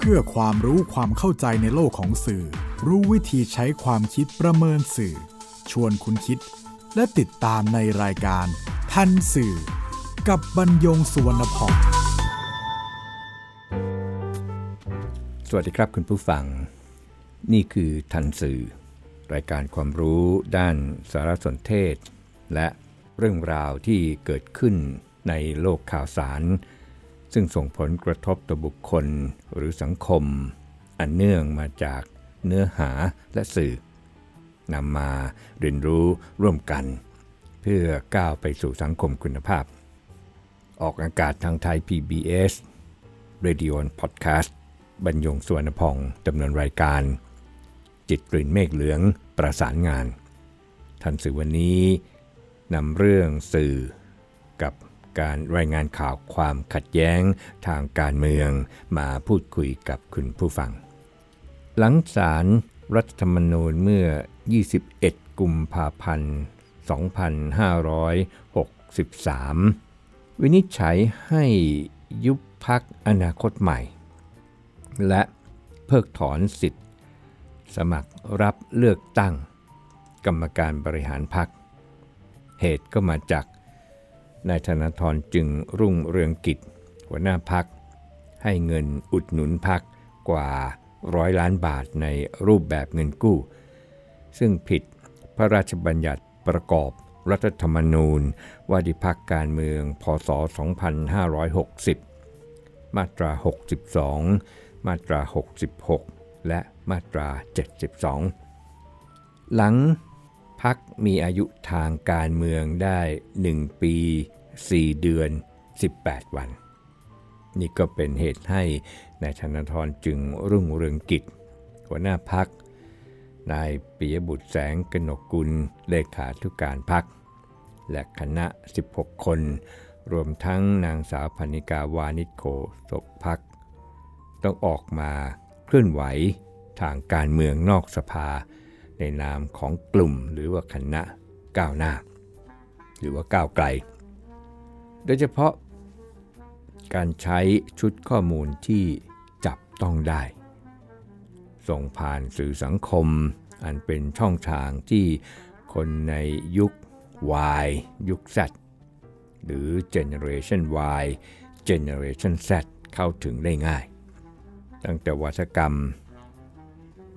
เพื่อความรู้ความเข้าใจในโลกของสื่อ รู้วิธีใช้ความคิดประเมินสื่อ ชวนคุณคิด และติดตามในรายการ ทันสื่อ กับบรรยงสุวรรณพองสวัสดีครับคุณผู้ฟัง นี่คือทันสื่อ รายการความรู้ด้านสารสนเทศ และเรื่องราวที่เกิดขึ้นในโลกข่าวสาร ซึ่งส่งผลกระทบต่อบุคคลหรือสังคม อันเนื่องมาจากเนื้อหาและสื่อนำมาเรียนรู้ร่วมกัน เพื่อก้าวไปสู่สังคมคุณภาพ ออกอากาศทางไทย PBS Radio Podcast บรรยงสวนพองดำเนินรายการ จิตกลิ่นเมฆเหลืองประสานงาน ทันสื่อวันนี้นำเรื่องสื่อกับ การรายงานข่าวความขัดแย้งทางการเมืองมาพูดคุยกับคุณผู้ฟัง หลังศาลรรัฐธรรมนูญเมื่อ 21 กุมภาพันธ์ 2563 วินิจฉัยให้ยุบพักอนาคตใหม่ และเพิกถอนสิทธิ์ สมัครรับเลือกตั้ง กรรมการบริหารพัก เหตุก็มาจาก นายธนาธรจึงรุ่งเรืองกิจ หัวหน้าพัก ให้เงินอุดหนุนพักกว่าร้อยล้านบาทในรูปแบบเงินกู้ ซึ่งผิดพระราชบัญญัติประกอบรัฐธรรมนูญว่าดิพักการเมืองพศ 2560 มาตรา 62 มาตรา 66 และมาตรา 72 หลังพักมีอายุทางการเมืองได้ 1 ปี 4 เดือน 18 วัน นี่ก็เป็นเหตุให้นายธนาธรจึงรุ่งเรืองกิจ หัวหน้าพักนายปิยบุตรแสงกนกกุลเลขาธุการพัก และคณะ 16 คน รวมทั้งนางสาวพนิกาวานิชโคศกพัก ต้องออกมาเคลื่อนไหวทางการเมืองนอกสภา ในนามของกลุ่มหรือว่าคณะก้าวหน้า หรือว่าก้าวไกล โดยเฉพาะการใช้ชุดข้อมูลที่จับต้องได้ ส่งผ่านสื่อสังคม อันเป็นช่องทางที่คนในยุค Y ยุค Z หรือ Generation Y Generation Z เข้าถึงได้ง่าย ตั้งแต่วัฒกรรม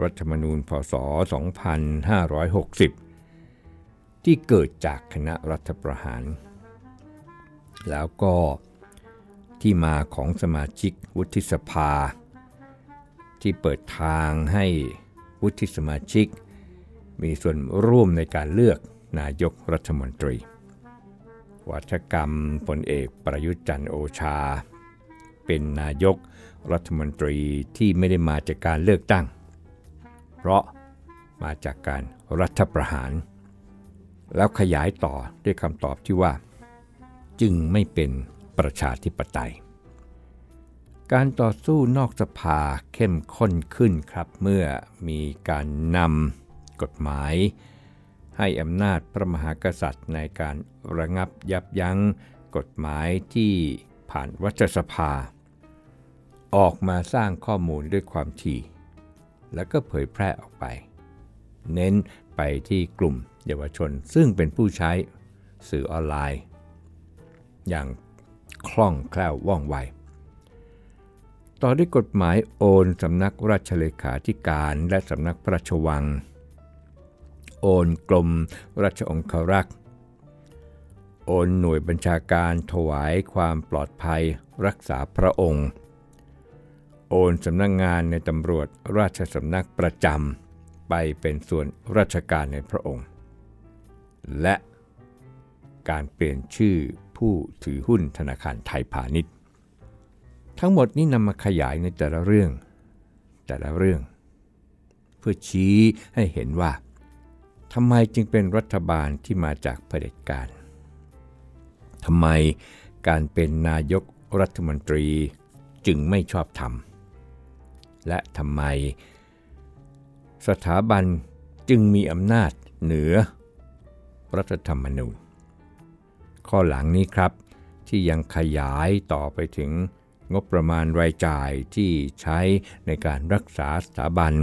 รัฐธรรมนูญพศ 2560 ที่เกิดจากคณะรัฐประหาร แล้วก็ที่มาของสมาชิกวุฒิสภา ที่เปิดทางให้วุฒิสมาชิก มีส่วนร่วมในการเลือกนายกรัฐมนตรี วัฒกรรมพลเอกประยุทธ์จันโอชา เป็นนายกรัฐมนตรีที่ไม่ได้มาจากการเลือกตั้ง เพราะมาจากการรัฐประหาร แล้วขยายต่อด้วยคำตอบที่ว่า จึงไม่เป็นประชาธิปไตย การต่อสู้นอกสภาเข้มข้นขึ้นครับ เมื่อมีการนำกฎหมาย ให้อำนาจพระมหากษัตริย์ในการระงับยับยั้งกฎหมายที่ผ่านวัชสภา ออกมาสร้างข้อมูลด้วยความถี่ แล้วก็เผยแพร่ออกไป เน้นไปที่กลุ่มเยาวชนซึ่งเป็นผู้ใช้สื่อออนไลน์ อย่างคล่องแคล่วว่องไว ต่อด้วยกฎหมายโอนสำนักราชเลขาธิการและสำนักพระราชวัง โอนกรมราชองครักษ์ โอนหน่วยบัญชาการถวายความปลอดภัยรักษาพระองค์ โอนสำนักงงานในตำรวจราชสำนักประจำไปเป็นส่วนราชการในพระองค์ และการเปลี่ยนชื่อ ผู้ถือหุ้นธนาคารไทยพาณิชย์ ทั้งหมดนี้นำมาขยายในแต่ละเรื่อง แต่ละเรื่อง เพื่อชี้ให้เห็นว่าทำไมจึงเป็นรัฐบาลที่มาจากเผด็จการทำไมการเป็นนายกรัฐมนตรีจึงไม่ชอบธรรม และทำไม สถาบันจึงมีอำนาจเหนือรัฐธรรมนูญ ข้อหลังนี้ครับ ที่ยังขยายต่อไปถึงงบประมาณรายจ่ายที่ใช้ในการรักษาสถาบัน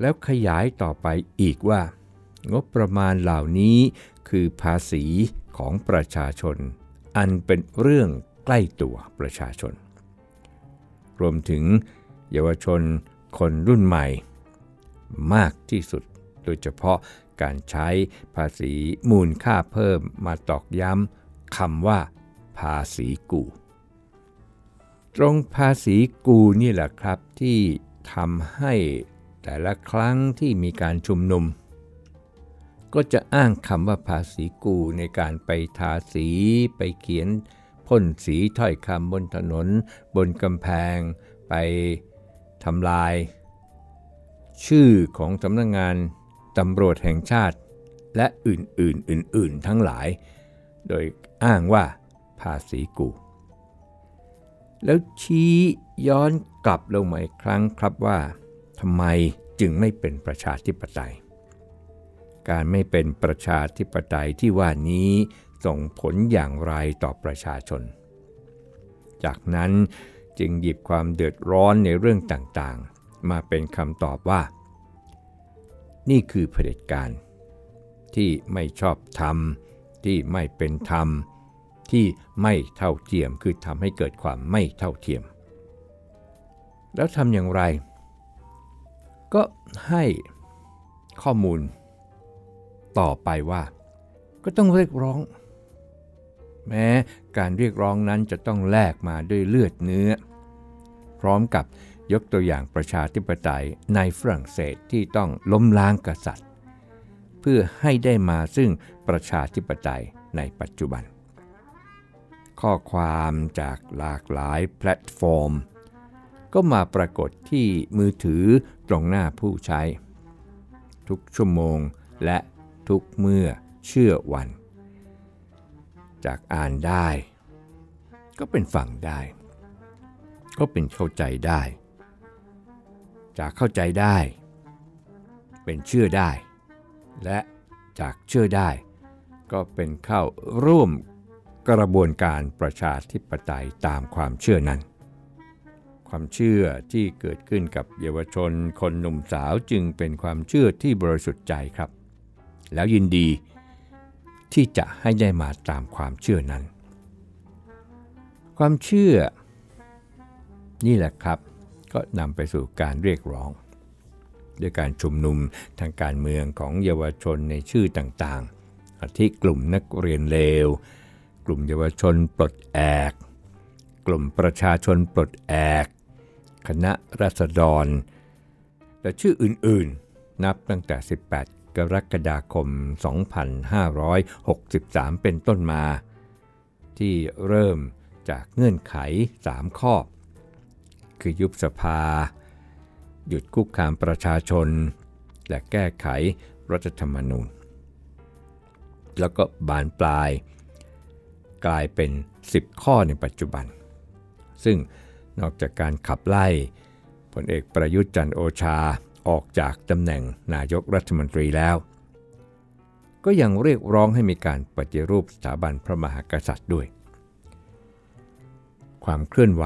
แล้วขยายต่อไปอีกว่า งบประมาณเหล่านี้คือภาษีของประชาชน อันเป็นเรื่องใกล้ตัวประชาชน รวมถึงเยาวชนคนรุ่นใหม่ มากที่สุด โดยเฉพาะการใช้ภาษีมูลค่าเพิ่มมาตอกย้ำคำว่าภาษีกู ตรงภาษีกูนี่แหละครับที่ทำให้แต่ละครั้งที่มีการชุมนุม ก็จะอ้างคำว่าภาษีกูในการไปทาสีไปเขียนพ่นสีถ้อยคำบนถนน บนกำแพง ไปทำลาย ชื่อของสำนักงงาน ตำรวจแห่งชาติ และอื่นๆอื่นๆทั้งหลาย โดยอ้างว่าภาษีกู แล้วชี้ย้อนกลับลงมาอีกครั้งครับว่าทำไมจึงไม่เป็นประชาธิปไตย การไม่เป็นประชาธิปไตยที่ว่านี้ส่งผลอย่างไรต่อประชาชน จากนั้นจึงหยิบความเดือดร้อนในเรื่องต่างๆ มาเป็นคำตอบว่า นี่คือเผด็จการ ที่ไม่ชอบธรรม ที่ไม่เป็นธรรม ที่ไม่เท่าเทียมคือทำให้เกิดความไม่เท่าเทียม แล้วทำอย่างไร ก็ให้ข้อมูลต่อไปว่า ก็ต้องเรียกร้อง แม้การเรียกร้องนั้นจะต้องแลกมาด้วยเลือดเนื้อ พร้อมกับ ยกตัวอย่างประชาธิปไตยในฝรั่งเศสที่ต้องล้มล้างกษัตริย์ เพื่อให้ได้มาซึ่งประชาธิปไตยในปัจจุบัน ข้อความจากหลากหลายแพลตฟอร์ม ก็มาปรากฏที่มือถือตรงหน้าผู้ใช้ ทุกชั่วโมงและทุกเมื่อเชื่อวัน จากอ่านได้ ก็เป็นฟังได้ ก็เป็นเข้าใจได้ จากเข้าใจได้ เป็นเชื่อได้ และจากเชื่อได้ ก็เป็นเข้าร่วมกระบวนการประชาธิปไตยตามความเชื่อนั้น ความเชื่อที่เกิดขึ้นกับเยาวชนคนหนุ่มสาวจึงเป็นความเชื่อที่บริสุทธิ์ใจครับ แล้วยินดีที่จะให้ได้มาตามความเชื่อนั้น ความเชื่อ นี่แหละครับ ก็นำไปสู่การเรียกร้อง ด้วยการชุมนุมทางการเมืองของเยาวชนในชื่อต่างๆอาทิกลุ่มนักเรียนเลว กลุ่มเยาวชนปลดแอก กลุ่มประชาชนปลดแอก คณะรัษฎร และชื่ออื่นๆ นับตั้งแต่ 18 กรกฎาคม 2563 เป็นต้นมา ที่เริ่มจากเงื่อนไข 3 ข้อ คือยุบสภา หยุดคุกคามประชาชน และแก้ไขรัฐธรรมนูญ แล้วก็บานปลาย กลายเป็น 10 ข้อในปัจจุบัน ซึ่งนอกจากการขับไล่พลเอกประยุทธ์จันโอชาออกจากตำแหน่งนายกรัฐมนตรีแล้ว ก็ยังเรียกร้องให้มีการปฏิรูปสถาบันพระมหากษัตริย์ด้วย ความเคลื่อนไหว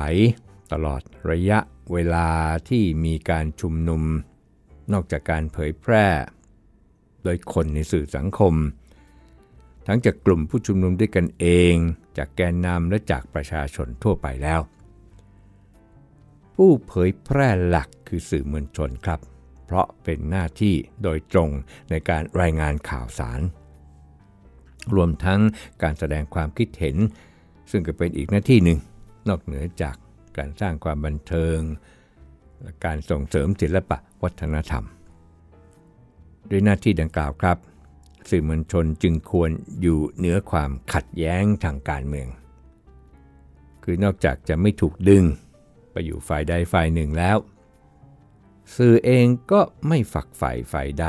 ตลอดระยะเวลาที่มีการชุมนุม นอกจากการเผยแพร่ โดยคนในสื่อสังคม ทั้งจากกลุ่มผู้ชุมนุมด้วยกันเอง จากแกนนำและจากประชาชนทั่วไปแล้ว ผู้เผยแพร่หลักคือสื่อมวลชนครับ เพราะเป็นหน้าที่โดยตรงในการรายงานข่าวสาร รวมทั้งการแสดงความคิดเห็น ซึ่งก็เป็นอีกหน้าที่หนึ่งนอกเหนือจาก การสร้างความบันเทิง และการส่งเสริมศิลปะวัฒนธรรม ด้วยหน้าที่ดังกล่าวครับ สื่อมวลชนจึงควรอยู่เหนือความขัดแย้งทางการเมือง คือนอกจากจะไม่ถูกดึงไปอยู่ฝ่ายใดฝ่ายหนึ่งแล้ว สื่อเองก็ไม่ฝักใฝ่ฝ่ายใด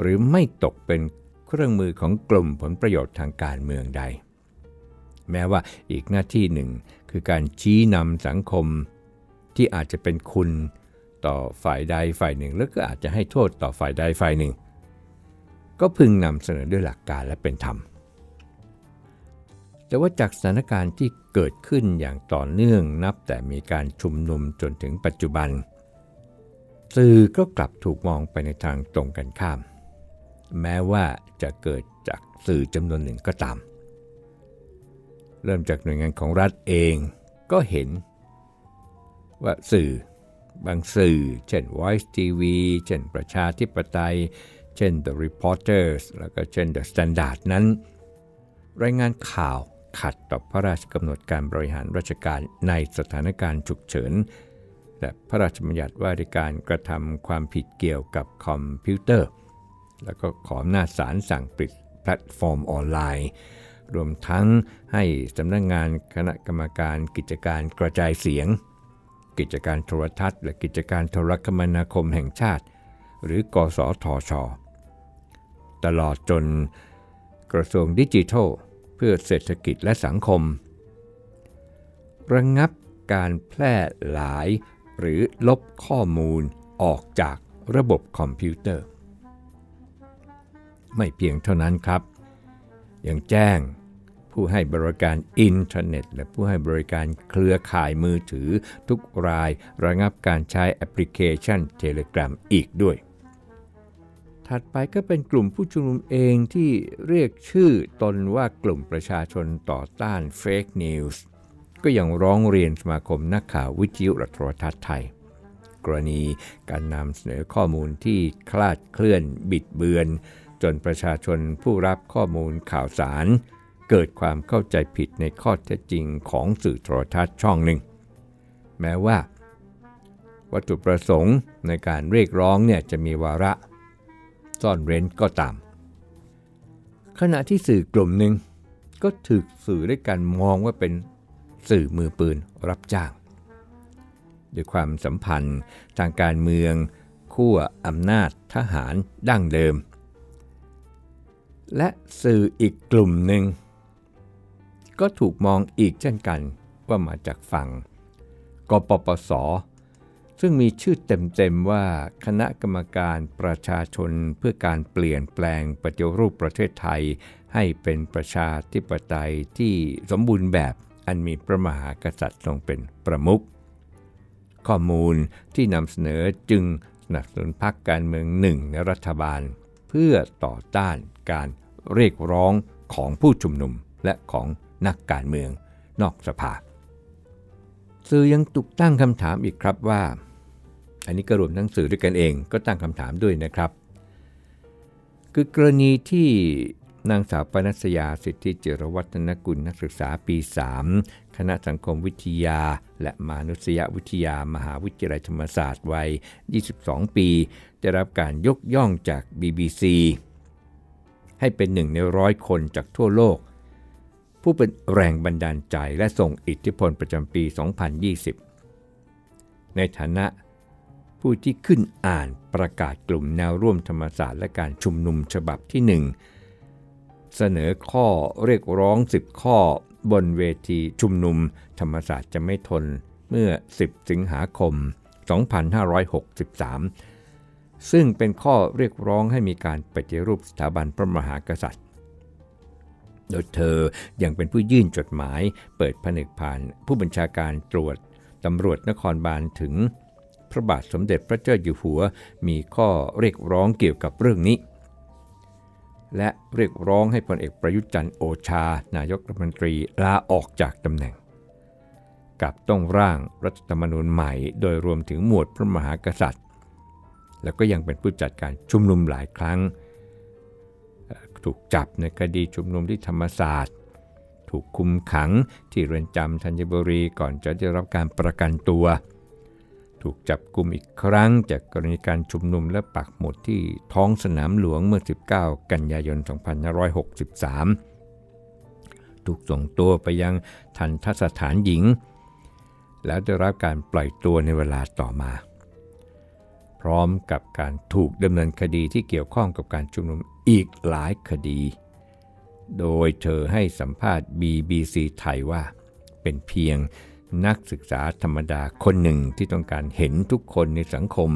หรือไม่ตกเป็นเครื่องมือของกลุ่มผลประโยชน์ทางการเมืองใด แม้ว่าอีกหน้าที่หนึ่ง คือการชี้นำสังคมที่อาจจะเป็นคุณต่อฝ่ายใดฝ่ายหนึ่ง แล้วก็อาจจะให้โทษต่อฝ่ายใดฝ่ายหนึ่ง ก็พึงนำเสนอด้วยหลักการและเป็นธรรม แต่ว่าจากสถานการณ์ที่เกิดขึ้นอย่างต่อเนื่องนับแต่มีการชุมนุมจนถึงปัจจุบัน สื่อก็กลับถูกมองไปในทางตรงกันข้าม แม้ว่าจะเกิดจากสื่อจำนวนหนึ่งก็ตาม เริ่มจากหน่วยงานของรัฐเองก็เห็นว่าสื่อบางสื่อ เช่น Voice TV เช่นประชาธิปไตย เช่น The Reporters แล้วก็เช่น The Standard นั้น รายงานข่าวขัดต่อพระราชกำหนดการบริหารราชการในสถานการณ์ฉุกเฉิน และพระราชบัญญัติว่าด้วยการกระทำความผิดเกี่ยวกับคอมพิวเตอร์ แล้วก็ขออำนาจศาลสั่งปิดแพลตฟอร์มออนไลน์ รวมทั้งให้สำนักงานคณะกรรมการกิจการกระจายเสียง กิจการโทรทัศน์ และกิจการโทรคมนาคมแห่งชาติ หรือกสทช ตลอดจนกระทรวงดิจิทัล เพื่อเศรษฐกิจและสังคม ระงับการแพร่หลายหรือลบข้อมูลออกจากระบบคอมพิวเตอร์ ไม่เพียงเท่านั้นครับ ยังแจ้งผู้ให้บริการอินเทอร์เน็ต และผู้ให้บริการเครือข่ายมือถือ ทุกรายระงับการใช้แอปพลิเคชัน Telegram อีกด้วย ถัดไปก็เป็นกลุ่มผู้ชุมนุมเองที่เรียกชื่อตนว่ากลุ่มประชาชนต่อต้านเฟกนิวส์ก็ยังร้องเรียนสมาคมนักข่าววิทยุและโทรทัศน์ไทย กรณีการนำเสนอข้อมูลที่คลาดเคลื่อนบิดเบือน จนประชาชนผู้รับข้อมูลข่าวสาร เกิดความเข้าใจผิดในข้อเท็จจริงของสื่อโทรทัศน์ช่องหนึ่ง แม้ว่า วัตถุประสงค์ในการเรียกร้องเนี่ยจะมีวาระ ซ่อนเร้นก็ตาม ขณะที่สื่อกลุ่มหนึ่งก็ถูกสื่อด้วยการมองว่าเป็นสื่อมือปืนรับจ้าง ด้วยความสัมพันธ์ทางการเมืองขั้วอำนาจทหารดั้งเดิม และสื่ออีกกลุ่มหนึ่ง ก็ถูกมองอีกเช่นกันว่ามาจากฝั่งกปปส ซึ่งมีชื่อเต็มๆว่าคณะกรรมการประชาชนเพื่อการเปลี่ยนแปลงปฏิรูปประเทศไทย ให้เป็นประชาธิปไตยที่สมบูรณ์แบบอันมีพระมหากษัตริย์ทรงเป็นประมุขข้อมูลที่นำเสนอจึงสนับสนุนพรรคการเมืองหนึ่งในรัฐบาล เพื่อต่อต้านการ เรียกร้องของผู้ชุมนุมและของนักการเมืองนอกสภา สื่อยังตุกตั้งคำถามอีกครับว่า อันนี้ก็รวมทั้งสื่อด้วยกันเองก็ตั้งคำถามด้วยนะครับ คือกรณีที่นางสาวปนัสยาสิทธิเจรวัฒนกุลนักศึกษาปี 3 คณะสังคมวิทยา และมานุษยวิทยามหาวิทยาลัยธรรมศาสตร์วัย 22 ปี ได้รับการยกย่องจาก BBC ให้เป็นหนึ่งในร้อยคนจากทั่วโลก ผู้เป็นแรงบันดาลใจและส่งอิทธิพลประจำปี 2020 ในฐานะผู้ที่ขึ้นอ่านประกาศกลุ่มแนวร่วมธรรมศาสตร์และการชุมนุมฉบับที่ 1 เสนอข้อเรียกร้อง 10 ข้อบนเวทีชุมนุมธรรมศาสตร์จะไม่ทนเมื่อ 10 สิงหาคม 2563 ซึ่งเป็นข้อเรียกร้องให้มีการปฏิรูปสถาบันพระมหากษัตริย์ โดยเธอยังเป็นผู้ยื่นจดหมายเปิดผนึกผ่านผู้บัญชาการตรวจตำรวจนครบาลถึงพระบาทสมเด็จพระเจ้าอยู่หัว มีข้อเรียกร้องเกี่ยวกับเรื่องนี้ และเรียกร้องให้พลเอกประยุทธ์จันทร์โอชา นายกรัฐมนตรีลาออกจากตำแหน่งกับต้องร่างรัฐธรรมนูญใหม่ โดยรวมถึงหมวดพระมหากษัตริย์ แล้วก็ยังเป็นผู้จัดการชุมนุมหลายครั้ง ถูกจับในคดีชุมนุมที่ธรรมศาสตร์ ถูกคุมขังที่เรือนจำธัญบุรีก่อนจะได้รับการประกันตัว ถูกจับกลุ่มอีกครั้งจากกรณีการชุมนุมและปักหมุดที่ท้องสนามหลวงเมื่อ 19 กันยายน 2563 ถูกส่งตัวไปยังทันทสถานหญิง แล้วได้รับการปล่อยตัวในเวลาต่อมา พร้อมกับการถูกดำเนินคดีที่เกี่ยวข้องกับการชุมนุมอีกหลายคดี โดยเธอให้สัมภาษณ์ BBC ไทยว่า เป็นเพียงนักศึกษาธรรมดาคนหนึ่งที่ต้องการเห็นทุกคนในสังคม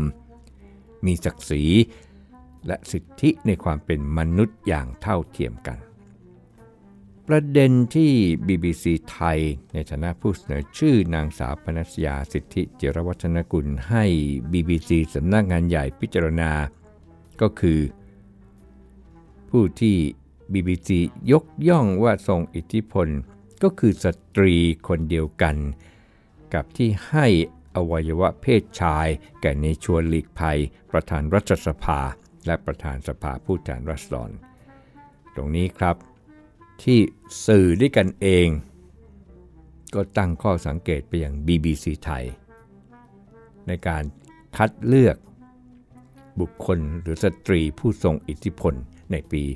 มีศักดิ์ศรีและสิทธิในความเป็นมนุษย์อย่างเท่าเทียมกัน ประเด็นที่ BBC ไทย ในฐานะผู้เสนอชื่อนางสาวพนัสยาสิทธิเจรวัฒนกุลให้ BBC สำนักงานใหญ่พิจารณา ก็คือ ผู้ที่ BBC ยกย่องว่าทรงอิทธิพล ก็คือสตรีคนเดียวกัน กับที่ให้อวัยวะเพศชาย แก่ในชวนหลีกภัย ประธานรัฐสภา และประธานสภาผู้แทนรัษฎร ตรงนี้ครับ ที่สื่อด้วยกันเอง ก็ตั้งข้อสังเกตไปอยัง BBC ไทย ในการคัดเลือกบุคคลหรือสตรีผู้ทรงอิทธิพลในปี 2020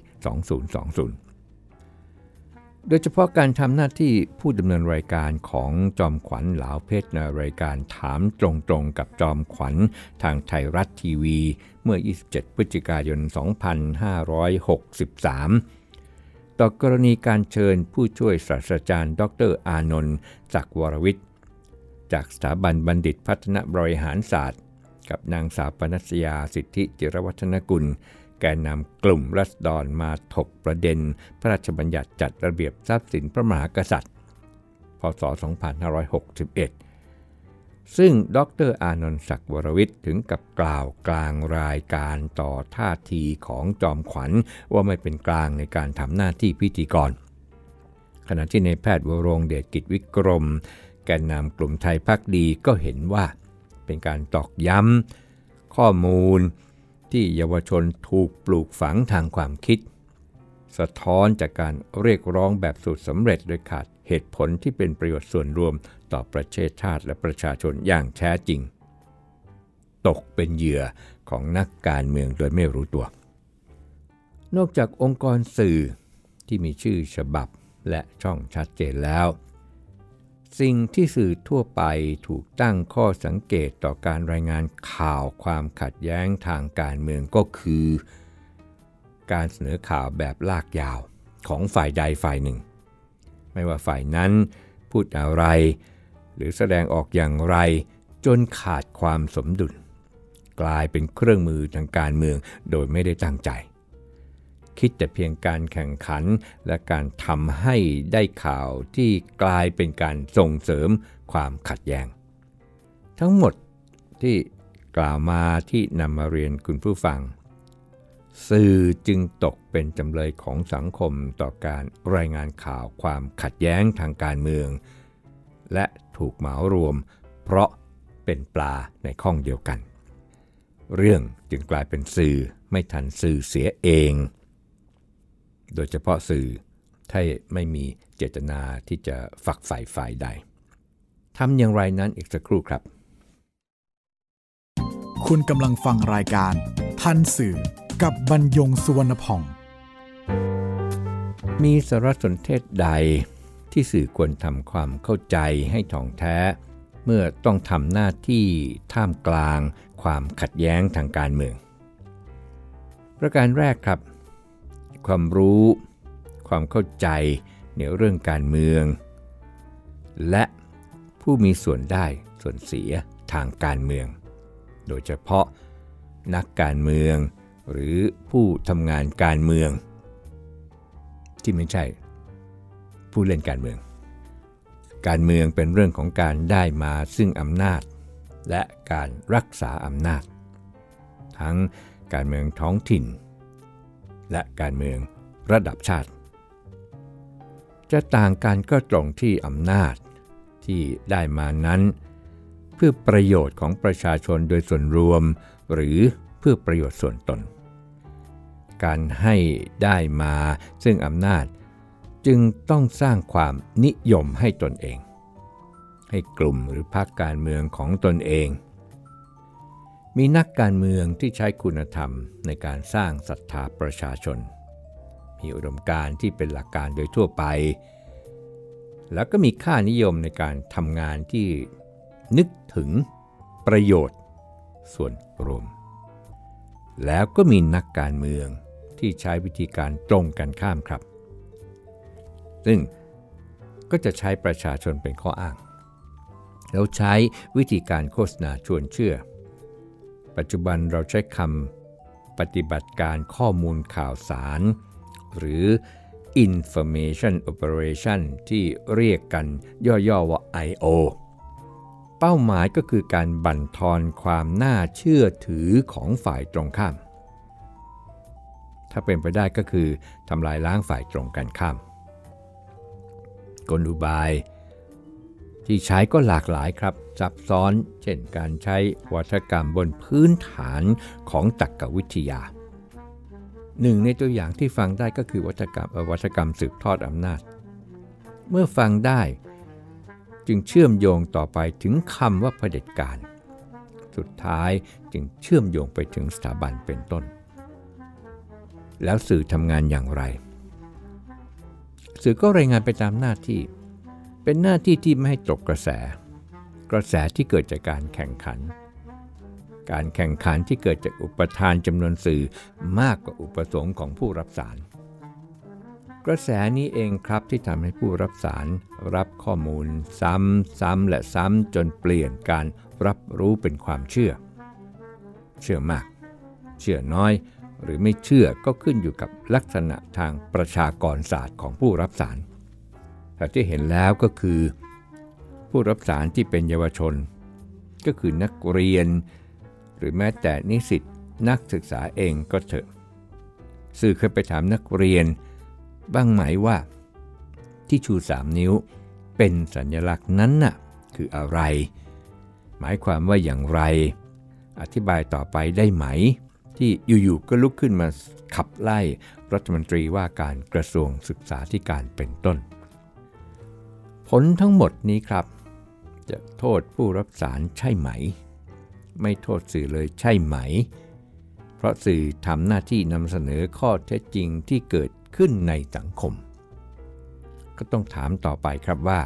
โดยเฉพาะการทำหน้าที่ผู้ดำเนินรายการของจอมขวัญเหลาเพชรในรายการถามตรงๆกับจอมขวัญทางไทยรัฐทีวี เมื่อ 27 พฤศจิกายน 2563 ต่อกรณีการเชิญผู้ช่วยศาสตราจารย์ ดรอานนท์ศักวรวิทย์ จากสถาบันบัณฑิตพัฒนบริหารศาสตร์ กับนางสาวปนัสยาสิทธิจิรวัฒนกุล แกนนำกลุ่มรัษฎรมาถกประเด็น พระราชบัญญัติจัดระเบียบทรัพย์สินพระมหากษัตริย์ พศ 2561 ซึ่งดรอานนท์ศักดิ์วรวิทย์ถึงกับกล่าวกลางรายการต่อท่าทีของจอมขวัญว่าไม่เป็นกลางในการทำหน้าที่พิธีกร ขณะที่ในแพทย์วรงเดชกิจวิกรม แกนนำกลุ่มไทยพักดีก็เห็นว่าเป็นการตอกย้ำข้อมูลที่เยาวชนถูกปลูกฝังทางความคิด สะท้อนจากการเรียกร้องแบบสุดสำเร็จโดยขาดเหตุผลที่เป็นประโยชน์ส่วนรวม ต่อประเทศชาติและประชาชนอย่างแท้จริง ตกเป็นเหยื่อของนักการเมืองโดยไม่รู้ตัว นอกจากองค์กรสื่อที่มีชื่อฉบับและช่องชัดเจนแล้ว สิ่งที่สื่อทั่วไปถูกตั้งข้อสังเกตต่อการรายงานข่าวความขัดแย้งทางการเมืองก็คือ การเสนอข่าวแบบลากยาวของฝ่ายใดฝ่ายหนึ่ง ไม่ว่าฝ่ายนั้นพูดอะไร รือแสดงออกอย่างไร จนขาดความสมดุล กลายเป็นเครื่องมือทางการเมืองโดยไม่ได้ตั้งใจ คิดแต่เพียงการแข่งขันและการทำให้ได้ข่าวที่กลายเป็นการส่งเสริมความขัดแย้ง ทั้งหมดที่กล่าวมาที่นำมาเรียนคุณผู้ฟัง สื่อจึงตกเป็นจำเลยของสังคมต่อการรายงานข่าวความขัดแย้งทางการเมือง และ ถูกเหมารวม เพราะเป็นปลาในข้องเดียวกัน เรื่องจึงกลายเป็นสื่อไม่ทันสื่อเสียเอง โดยเฉพาะสื่อถ้าไม่มีเจตนาที่จะฝักใฝ่ฝ่ายใดทำอย่างไรนั้นอีกสักครู่ครับ คุณกำลังฟังรายการ ทันสื่อกับบรรยงสุวรรณพอง มีสารสนเทศใด ที่สื่อควรทำความเข้าใจให้ถ่องแท้ เมื่อต้องทำหน้าที่ท่ามกลาง ความขัดแย้งทางการเมือง ประการแรกครับ ความรู้ ความเข้าใจในเรื่องการเมือง และผู้มีส่วนได้ส่วนเสียทางการเมือง โดยเฉพาะนักการเมือง หรือผู้ทำงานการเมือง ที่ไม่ใช่ ผู้เล่นการเมือง การเมืองเป็นเรื่องของการได้มาซึ่งอำนาจ และการรักษาอำนาจ ทั้งการเมืองท้องถิ่น และการเมืองระดับชาติ จะต่างกันก็ตรงที่อำนาจที่ได้มานั้น เพื่อประโยชน์ของประชาชนโดยส่วนรวม หรือเพื่อประโยชน์ส่วนตน การให้ได้มาซึ่งอำนาจ จึงต้องสร้างความนิยมให้ตนเอง ให้กลุ่มหรือพรรคการเมืองของตนเอง มีนักการเมืองที่ใช้คุณธรรมในการสร้างศรัทธาประชาชน มีอุดมการณ์ที่เป็นหลักการโดยทั่วไป แล้วก็มีค่านิยมในการทำงานที่นึกถึงประโยชน์ส่วนรวม แล้วก็มีนักการเมืองที่ใช้วิธีการตรงกันข้ามครับ ซึ่งก็จะใช้ประชาชนเป็นข้ออ้าง แล้วใช้วิธีการโฆษณาชวนเชื่อ ปัจจุบันเราใช้คำปฏิบัติการข้อมูลข่าวสาร หรือ Information Operation ที่เรียกกันย่อๆว่า I.O. เป้าหมายก็คือการบั่นทอนความน่าเชื่อถือของฝ่ายตรงข้าม ถ้าเป็นไปได้ก็คือทำลายล้างฝ่ายตรงกันข้าม กลอุบาย ที่ใช้ก็หลากหลายครับ ซับซ้อน เช่นการใช้วัฒกรรมบนพื้นฐานของตรรกวิทยาหนึ่งในตัวอย่างที่ฟังได้ก็คือวัฒกรรมวัฒกรรมสืบทอดอำนาจ เมื่อฟังได้จึงเชื่อมโยงต่อไปถึงคำว่าเผด็จการ สุดท้ายจึงเชื่อมโยงไปถึงสถาบันเป็นต้น แล้วสื่อทำงานอย่างไร สื่อก็รายงานไปตามหน้าที่ เป็นหน้าที่ที่ไม่ให้ตกกระแส กระแสที่เกิดจากการแข่งขัน การแข่งขันที่เกิดจากอุปทานจำนวนสื่อมากกว่าอุปสงค์ของผู้รับสาร กระแสนี้เองครับที่ทำให้ผู้รับสารรับข้อมูล ซ้ำซ้ำและซ้ำจนเปลี่ยนการรับรู้เป็นความเชื่อ เชื่อมาก เชื่อน้อย หรือไม่เชื่อก็ขึ้นอยู่กับลักษณะทางประชากรศาสตร์ของผู้รับสารแต่ที่เห็นแล้วก็คือ ผู้รับสารที่เป็นเยาวชน ก็คือนักเรียน หรือแม้แต่นิสิตนักศึกษาเองก็เถอะ สื่อเคยไปถามนักเรียน บ้างไหมว่า ที่ชูสามนิ้วเป็นสัญลักษณ์นั้นน่ะคืออะไร หมายความว่าอย่างไร อธิบายต่อไปได้ไหม ที่อยู่ๆก็ลุกขึ้นมาขับไล่รัฐมนตรีว่าการกระทรวงศึกษาธิการเป็นต้น ผลทั้งหมดนี้ครับ จะโทษผู้รับสารใช่ไหม ไม่โทษสื่อเลยใช่ไหม เพราะสื่อทำหน้าที่นำเสนอข้อเท็จจริงที่เกิดขึ้นในสังคม ก็ต้องถามต่อไปครับว่า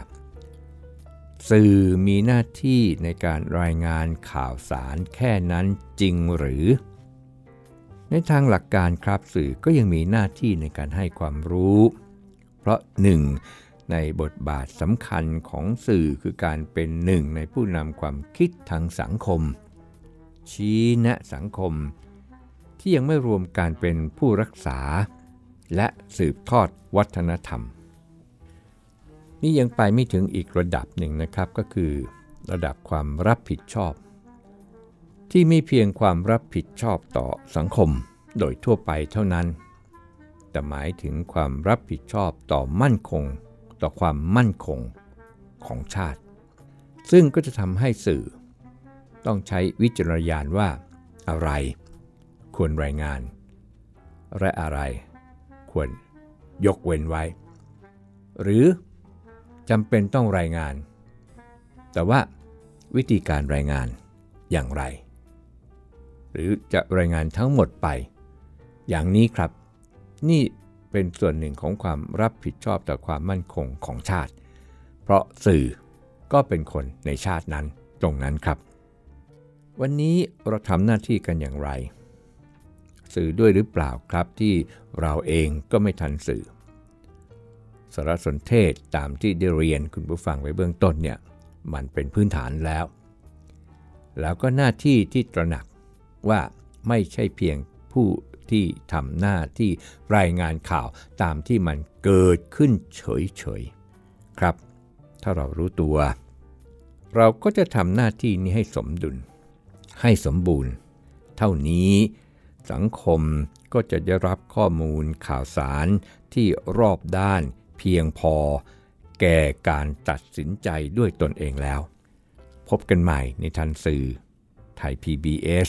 สื่อมีหน้าที่ในการรายงานข่าวสารแค่นั้นจริงหรือ ในทางหลักการครับสื่อก็ยังมีหน้าที่ในการให้ความรู้ เพราะหนึ่งในบทบาทสำคัญของสื่อคือการเป็นหนึ่งในผู้นำความคิดทางสังคม ชี้แนะสังคม ที่ยังไม่รวมการเป็นผู้รักษา และสืบทอดวัฒนธรรม นี่ยังไปไม่ถึงอีกระดับหนึ่งนะครับก็คือ ระดับความรับผิดชอบ ที่ไม่เพียงความรับผิดชอบต่อสังคมโดยทั่วไปเท่านั้น แต่หมายถึงความรับผิดชอบต่อมั่นคง ต่อความมั่นคงของชาติ ซึ่งก็จะทำให้สื่อ ต้องใช้วิจารณญาณว่า อะไร ควรรายงาน และอะไร ควรยกเว้นไว้ หรือจำเป็นต้องรายงาน แต่ว่าวิธีการรายงานอย่างไร หรือจะรายงานทั้งหมดไป อย่างนี้ครับ นี่เป็นส่วนหนึ่งของความรับผิดชอบต่อความมั่นคงของชาติ เพราะสื่อก็เป็นคนในชาตินั้นตรงนั้นครับ วันนี้เราทำหน้าที่กันอย่างไร สื่อด้วยหรือเปล่าครับที่เราเองก็ไม่ทันสื่อสารสนเทศตามที่ได้เรียนคุณผู้ฟังไว้เบื้องต้นเนี่ยมันเป็นพื้นฐานแล้ว แล้วก็หน้าที่ที่ตระหนัก ว่าไม่ใช่เพียงผู้ที่ทำหน้าที่รายงานข่าวตามที่มันเกิดขึ้นเฉยๆครับ ถ้าเรารู้ตัว เราก็จะทำหน้าที่นี้ให้สมดุล ให้สมบูรณ์ เท่านี้สังคมก็จะได้รับข้อมูลข่าวสารที่รอบด้านเพียงพอ แก่การตัดสินใจด้วยตนเองแล้ว พบกันใหม่ในทันสื่อไทย PBS